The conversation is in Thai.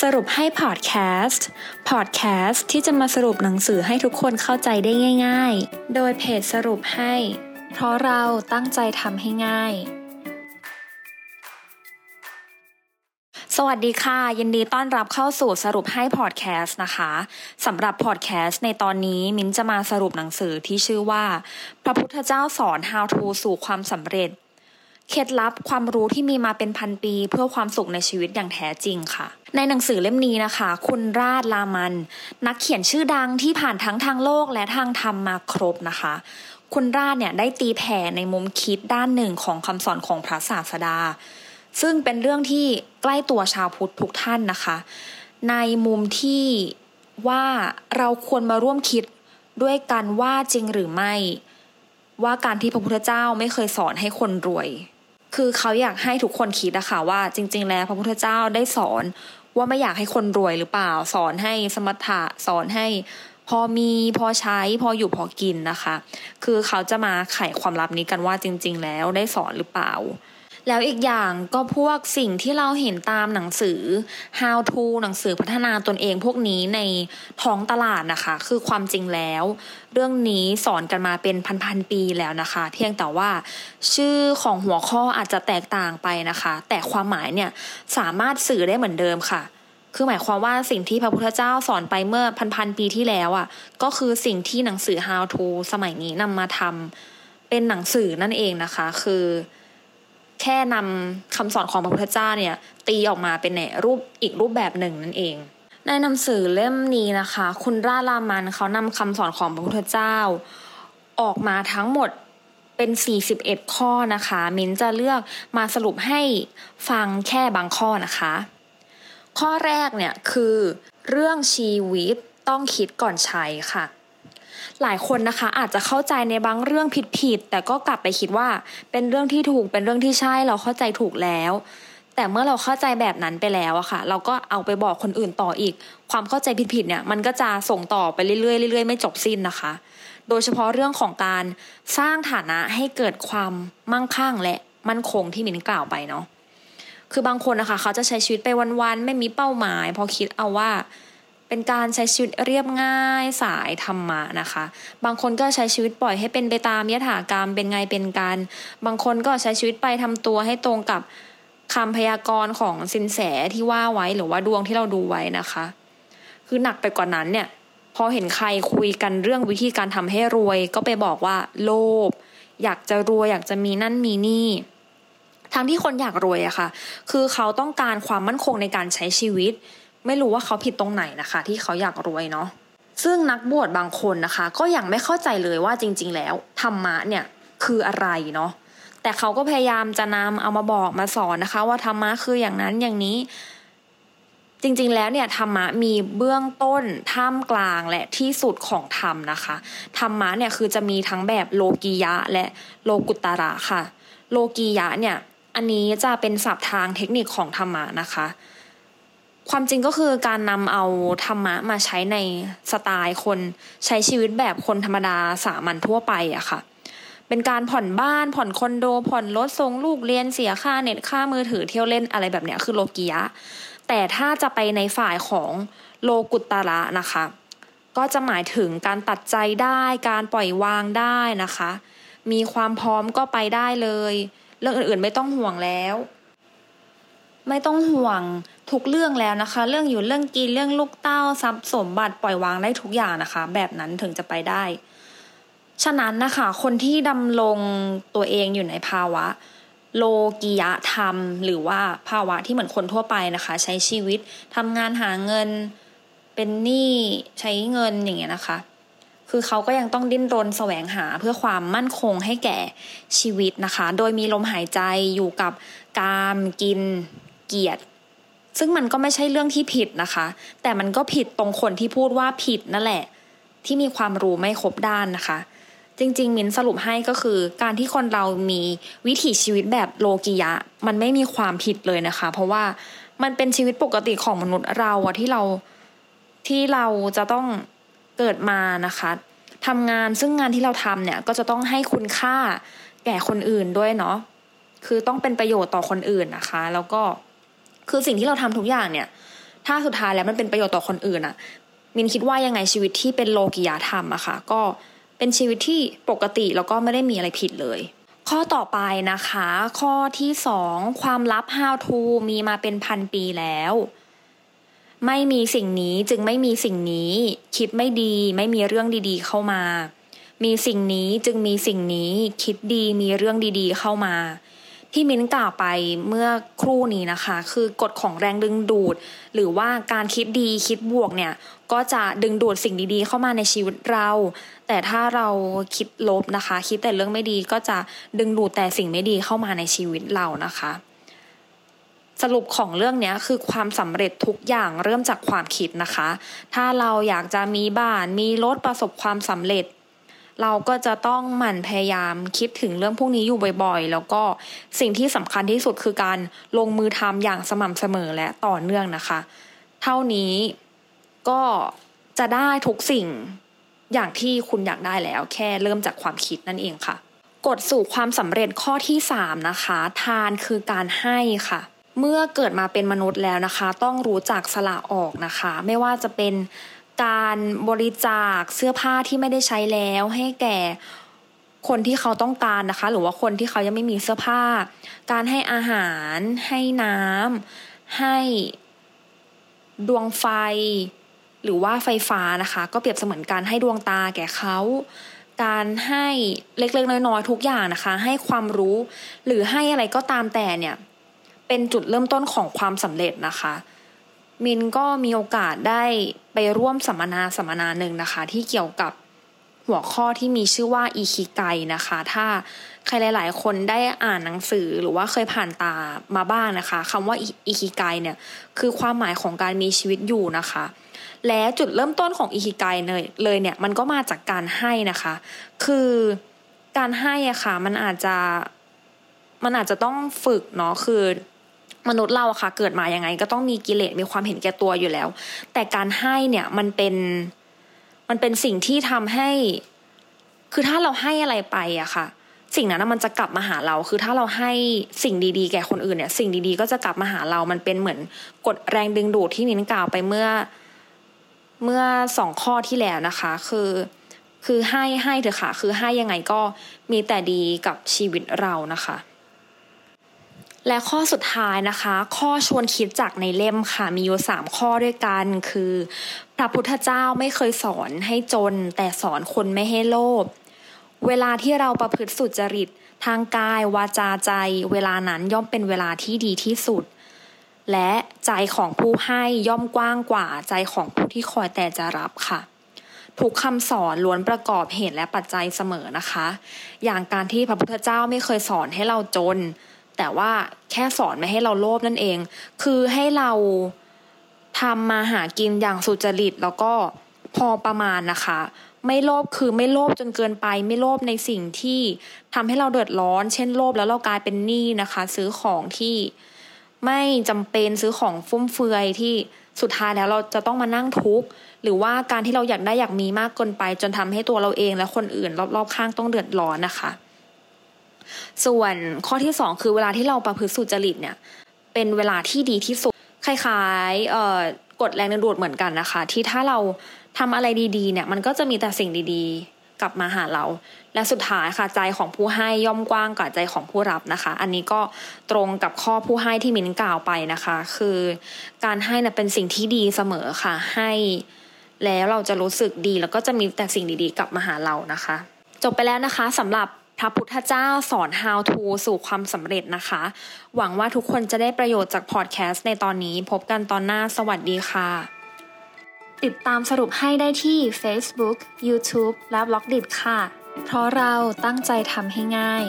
สรุปให้พอดแคสต์ พอดแคสต์ที่จะมาสรุปหนังสือให้ทุกคนเข้าใจได้ง่าย ๆ โดยเพจสรุปให้ เพราะเราตั้งใจทำให้ง่าย สวัสดีค่ะ ยินดีต้อนรับเข้าสู่สรุปให้พอดแคสต์นะคะสำหรับพอดแคสต์ในตอนนี้มิ้นจะมาสรุปหนังสือที่ชื่อว่า พระพุทธเจ้าสอน How to สู่ความสำเร็จ เคล็ดลับความรู้ที่มีมาเป็นพันปี เพื่อความสุขในชีวิตอย่างแท้จริงค่ะ ในหนังสือเล่มนี้นะคะ คุณราชลามัน นักเขียนชื่อดังที่ผ่านทั้งทางโลกและทางธรรมมาครบนะคะ คุณราชเนี่ยได้ตีแผ่ในมุมคิดด้านหนึ่งของคำสอนของพระศาสดา ซึ่งเป็นเรื่องที่ใกล้ตัวชาวพุทธทุกท่านนะคะ ในมุมที่ว่าเราควรมาร่วมคิดด้วยกันว่าจริงหรือไม่ ว่าการที่พระพุทธเจ้าไม่เคยสอนให้คนรวย คือเขาอยากให้ทุกคนคิดอะค่ะว่าจริง ๆ แล้วพระพุทธเจ้าได้สอนว่าไม่อยากให้คนรวยหรือเปล่า สอนให้สมถะสอนให้พอมีพอใช้พออยู่พอกินนะคะ คือเขาจะมาไขความลับนี้กันว่าจริง ๆ แล้วได้สอนหรือเปล่า แล้วอีกอย่างก็พวกสิ่งที่เราเห็นตามหนังสือ how to หนังสือพัฒนาตนเองพวกนี้ในท้องตลาดนะคะ คือความจริงแล้ว เรื่องนี้สอนกันมาเป็นพันๆปีแล้วนะคะ เพียงแต่ว่า ชื่อของหัวข้ออาจจะแตกต่างไปนะคะ แต่ความหมายเนี่ยสามารถสื่อได้เหมือนเดิมค่ะคือหมายความว่าสิ่งที่พระพุทธเจ้าสอนไปเมื่อพันๆปีที่แล้วอะ ก็คือสิ่งที่หนังสือ how to สมัยนี้นำมาทำเป็นหนังสือนั่นเองนะคะ คือ แค่นำคำสอนของพระพุทธเจ้าเนี่ยตีออกมาเป็นในรูปอีกรูปแบบหนึ่งนั่นเอง ในหนังสือเล่มนี้นะคะ คุณราลามันเขานำคำสอนของพระพุทธเจ้า ออกมาทั้งหมดเป็น 41 ข้อนะคะ มิ้นจะเลือกมาสรุปให้ฟังแค่บางข้อนะคะ ข้อแรกเนี่ยคือเรื่องชีวิตต้องคิดก่อนใช้ค่ะ หลายคนนะคะ อาจจะเข้าใจในบางเรื่องผิดๆแต่ก็กลับไปคิดว่า เป็นเรื่องที่ถูกเป็นเรื่องที่ใช่เราเข้าใจถูกแล้ว แต่เมื่อเราเข้าใจแบบนั้นไปแล้วอะค่ะ เราก็เอาไปบอกคนอื่นต่ออีก ความเข้าใจผิดๆเนี่ย มันก็จะส่งต่อไปเรื่อยๆเรื่อยๆไม่จบสิ้นนะคะ โดยเฉพาะเรื่องของการสร้างฐานะให้เกิดความมั่งคั่งและมั่นคงที่มินกล่าวไปเนาะคือบางคนนะคะ เขาจะใช้ชีวิตไปวันๆไม่มีเป้าหมาย พอคิดเอาว่า เป็นการใช้ชีวิตเรียบง่ายสายธรรมะนะคะ บางคนก็ใช้ชีวิตปล่อยให้เป็นไปตามยถากรรมเป็นไงเป็นการ บางคนก็ใช้ชีวิตไปทำตัวให้ตรงกับคำพยากรณ์ของสินแสที่ว่าไว้หรือว่าดวงที่เราดูไว้นะคะ คือหนักไปกว่านั้นเนี่ยพอเห็นใครคุยกันเรื่องวิธีการทำให้รวย ก็ไปบอกว่าโลภอยากจะรวยอยากจะมีนั่นมีนี่ทั้งที่คนอยากรวยอะค่ะ คือเขาต้องการความมั่นคงในการใช้ชีวิต ไม่รู้ว่าเขาผิดตรงไหนนะคะ ที่เขาอยากรวยเนาะซึ่งนักบวชบางคนนะคะ ก็ยังไม่เข้าใจเลยว่าจริง ๆ แล้วธรรมะเนี่ยคืออะไรเนาะแต่เขาก็พยายามจะนำเอามาบอกมาสอนนะคะ ว่าธรรมะคืออย่างนั้นอย่างนี้ จริงๆแล้วเนี่ยธรรมะมีเบื้องต้นท่ามกลางและที่สุดของธรรมนะคะธรรมะเนี่ยคือจะมีทั้งแบบโลกียะและโลกุตระค่ะ โลกียะเนี่ยอันนี้จะเป็นศัพท์ทางเทคนิคของธรรมะนะคะ ความจริงก็คือการนำเอาธรรมะมาใช้ในสไตล์คนใช้ชีวิตแบบคนธรรมดาสามัญทั่วไปอะค่ะ เป็นการผ่อนบ้านผ่อนคอนโด ผ่อนรถส่งลูกเรียนเสียค่าเน็ตค่ามือถือเที่ยวเล่นอะไรแบบเนี้ยคือโลกียะ แต่ถ้าจะไปในฝ่ายของโลกุตระนะคะ ก็จะหมายถึงการตัดใจได้การปล่อยวางได้นะคะ มีความพร้อมก็ไปได้เลย เรื่องอื่นๆไม่ต้องห่วงแล้ว ไม่ต้องห่วง ทุกเรื่องแล้วนะคะ เรื่องอยู่เรื่องกินเรื่องลูกเต้าทรัพย์สมบัติปล่อยวางได้ทุกอย่างนะคะ แบบนั้นถึงจะไปได้ ฉะนั้นนะคะ คนที่ดำรงตัวเองอยู่ในภาวะ โลกียะธรรม หรือว่าภาวะที่เหมือนคนทั่วไปนะคะ ใช้ชีวิตทำงานหาเงินเป็นหนี้ใช้เงินอย่างเงี้ยนะคะ คือเขาก็ยังต้องดิ้นรนแสวงหาเพื่อความมั่นคงให้แก่ชีวิตนะคะ โดยมีลมหายใจอยู่กับกามกิน เกียรติ ซึ่งมันก็ไม่ใช่เรื่องที่ผิดนะคะ แต่มันก็ผิดตรงคนที่พูดว่าผิดนั่นแหละ ที่มีความรู้ไม่ครบด้านนะคะ จริง ๆ มินสรุปให้ก็คือ การที่คนเรามีวิถีชีวิตแบบโลกิยะ มันไม่มีความผิดเลยนะคะ เพราะว่ามันเป็นชีวิตปกติของมนุษย์เราอะที่เราที่เราจะต้องเกิดมานะคะทำงานซึ่งงานที่เราทำเนี่ยก็จะต้องให้คุณค่าแก่คนอื่นด้วยเนาะคือต้องเป็นประโยชน์ต่อคนอื่นนะคะ แล้วก็ คือสิ่งที่เราทำทุกอย่างเนี่ย ถ้าสุดท้ายแล้วมันเป็นประโยชน์ต่อคนอื่นอะมินคิดว่ายังไงชีวิตที่เป็นโลกิยาธรรมอะค่ะ ก็เป็นชีวิตที่ปกติแล้วก็ไม่ได้มีอะไรผิดเลย ข้อต่อไปนะคะ ข้อที่สองความลับ how to มีมาเป็นพันปีแล้ว ไม่มีสิ่งนี้จึงไม่มีสิ่งนี้ คิดไม่ดี ไม่มีเรื่องดีๆ เข้ามา มีสิ่งนี้จึงมีสิ่งนี้ คิดดีมีเรื่องดีๆ เข้ามา ที่มิ้นกล่าวไปเมื่อครู่นี้นะคะ คือกฎของแรงดึงดูด หรือว่าการคิดดีคิดบวกเนี่ย ก็จะดึงดูดสิ่งดีๆ เข้ามาในชีวิตเรา แต่ถ้าเราคิดลบนะคะ คิดแต่เรื่องไม่ดีก็จะดึงดูดแต่สิ่งไม่ดีเข้ามาในชีวิตเรานะคะ สรุปของเรื่องนี้คือความสำเร็จทุกอย่างเริ่มจากความคิดนะคะ ถ้าเราอยากจะมีบ้านมีรถประสบความสำเร็จ เราก็จะต้องหมั่นพยายามคิดถึงเรื่องพวกนี้อยู่บ่อยๆ แล้วก็สิ่งที่สำคัญที่สุดคือการลงมือทำอย่างสม่ำเสมอและต่อเนื่องนะคะ เท่านี้ก็จะได้ทุกสิ่งอย่างที่คุณอยากได้แล้ว แค่เริ่มจากความคิดนั่นเองค่ะกฎสู่ความสำเร็จข้อที่ 3 นะคะ ทานคือการให้ค่ะ เมื่อเกิดมาเป็นมนุษย์แล้วนะคะ ต้องรู้จักสละออกนะคะ ไม่ว่าจะเป็น การบริจาคเสื้อผ้าที่ไม่ได้ใช้แล้วให้แก่คนที่เขาต้องการนะคะ หรือว่าคนที่เขายังไม่มีเสื้อผ้า การให้อาหาร ให้น้ำให้ดวงไฟ หรือว่าไฟฟ้านะคะ ก็เปรียบเสมือนการให้ดวงตาแก่เขาการให้เล็กๆน้อยๆทุกอย่างนะคะ ให้ความรู้ หรือให้อะไรก็ตามแต่เนี่ย เป็นจุดเริ่มต้นของความสำเร็จนะคะ มินก็มีโอกาสได้ไปร่วมสัมมนาสัมมนาหนึ่งนะคะ ที่เกี่ยวกับหัวข้อที่มีชื่อว่าอีคิไกนะคะ ถ้าใครหลาย ๆ คนได้อ่านหนังสือหรือว่าเคยผ่านตามาบ้างนะคะคำว่าอีคิไกเนี่ยคือความหมายของการมีชีวิตอยู่นะคะ และจุดเริ่มต้นของอีคิไกเลยเลยเนี่ยมันก็มาจากการให้นะคะ คือการให้อะค่ะมันอาจจะมันอาจจะต้องฝึกเนาะคือ มนุษย์เราอะค่ะ เกิดมายังไง ก็ต้องมีกิเลสมีความเห็นแก่ตัวอยู่แล้ว แต่การให้เนี่ยมันเป็นมันเป็นสิ่งที่ทำให้ คือถ้าเราให้อะไรไปอะค่ะ สิ่งนั้นมันจะกลับมาหาเรา คือถ้าเราให้สิ่งดีๆ แก่คนอื่นเนี่ย สิ่งดีๆ ก็จะกลับมาหาเรา มันเป็นเหมือนกดแรงดึงดูดที่นิ้นกล่าวไปเมื่อเมื่อสองข้อที่แล้วนะคะ คือ คือให้ให้เถอะค่ะ คือให้ยังไงก็มีแต่ดีกับชีวิตเรานะคะ และข้อสุดท้ายนะคะ ข้อชวนคิดจากในเล่มค่ะมีอยู่สามข้อด้วยกันคือ พระพุทธเจ้าไม่เคยสอนให้จน แต่สอนคนไม่ให้โลภเวลาที่เราประพฤติสุจริตทางกายวาจาใจ เวลานั้นย่อมเป็นเวลาที่ดีที่สุด และใจของผู้ให้ย่อมกว้างกว่าใจของผู้ที่คอยแต่จะรับค่ะทุกคำสอนล้วนประกอบเหตุและปัจจัยเสมอนะคะ อย่างการที่พระพุทธเจ้าไม่เคยสอนให้เราจน แต่ว่าแค่สอนไม่ให้เราโลภนั่นเอง คือให้เราทำมาหากินอย่างสุจริตแล้วก็พอประมาณนะคะ ไม่โลภคือไม่โลภจนเกินไป ไม่โลภในสิ่งที่ทำให้เราเดือดร้อน เช่นโลภแล้วเรากลายเป็นหนี้นะคะ ซื้อของที่ไม่จำเป็นซื้อของฟุ่มเฟือยที่สุดท้ายแล้วเราจะต้องมานั่งทุกข์หรือว่าการที่เราอยากได้อยากมีมากเกินไป จนทำให้ตัวเราเองและคนอื่น รอบๆข้างต้องเดือดร้อนนะคะ ส่วนข้อที่สองคือเวลาที่เราประพฤติสุจริตเนี่ยเป็นเวลาที่ดีที่สุดคล้ายๆกดแรงดึงดูดเหมือนกันนะคะ ที่ถ้าเราทำอะไรดีๆเนี่ยมันก็จะมีแต่สิ่งดีๆ กลับมาหาเรา และสุดท้ายค่ะใจของผู้ให้ย่อมกว้างกว่าใจของผู้รับนะคะ อันนี้ก็ตรงกับข้อผู้ให้ที่มิ้นกล่าวไปนะคะ คือการให้นะเป็นสิ่งที่ดีเสมอค่ะให้แล้วเราจะรู้สึกดีแล้วก็จะมีแต่สิ่งดีๆ กลับมาหาเรานะคะ จบไปแล้วนะคะสำหรับ พระพุทธเจ้าสอน how to สู่ความสำเร็จนะคะ หวังว่าทุกคนจะได้ประโยชน์จากพอดแคสต์ในตอนนี้ พบกันตอนหน้าสวัสดีค่ะ ติดตามสรุปให้ได้ที่ Facebook, YouTube และ b ล็อกดิค่ะ เพราะเราตั้งใจทำให้ง่าย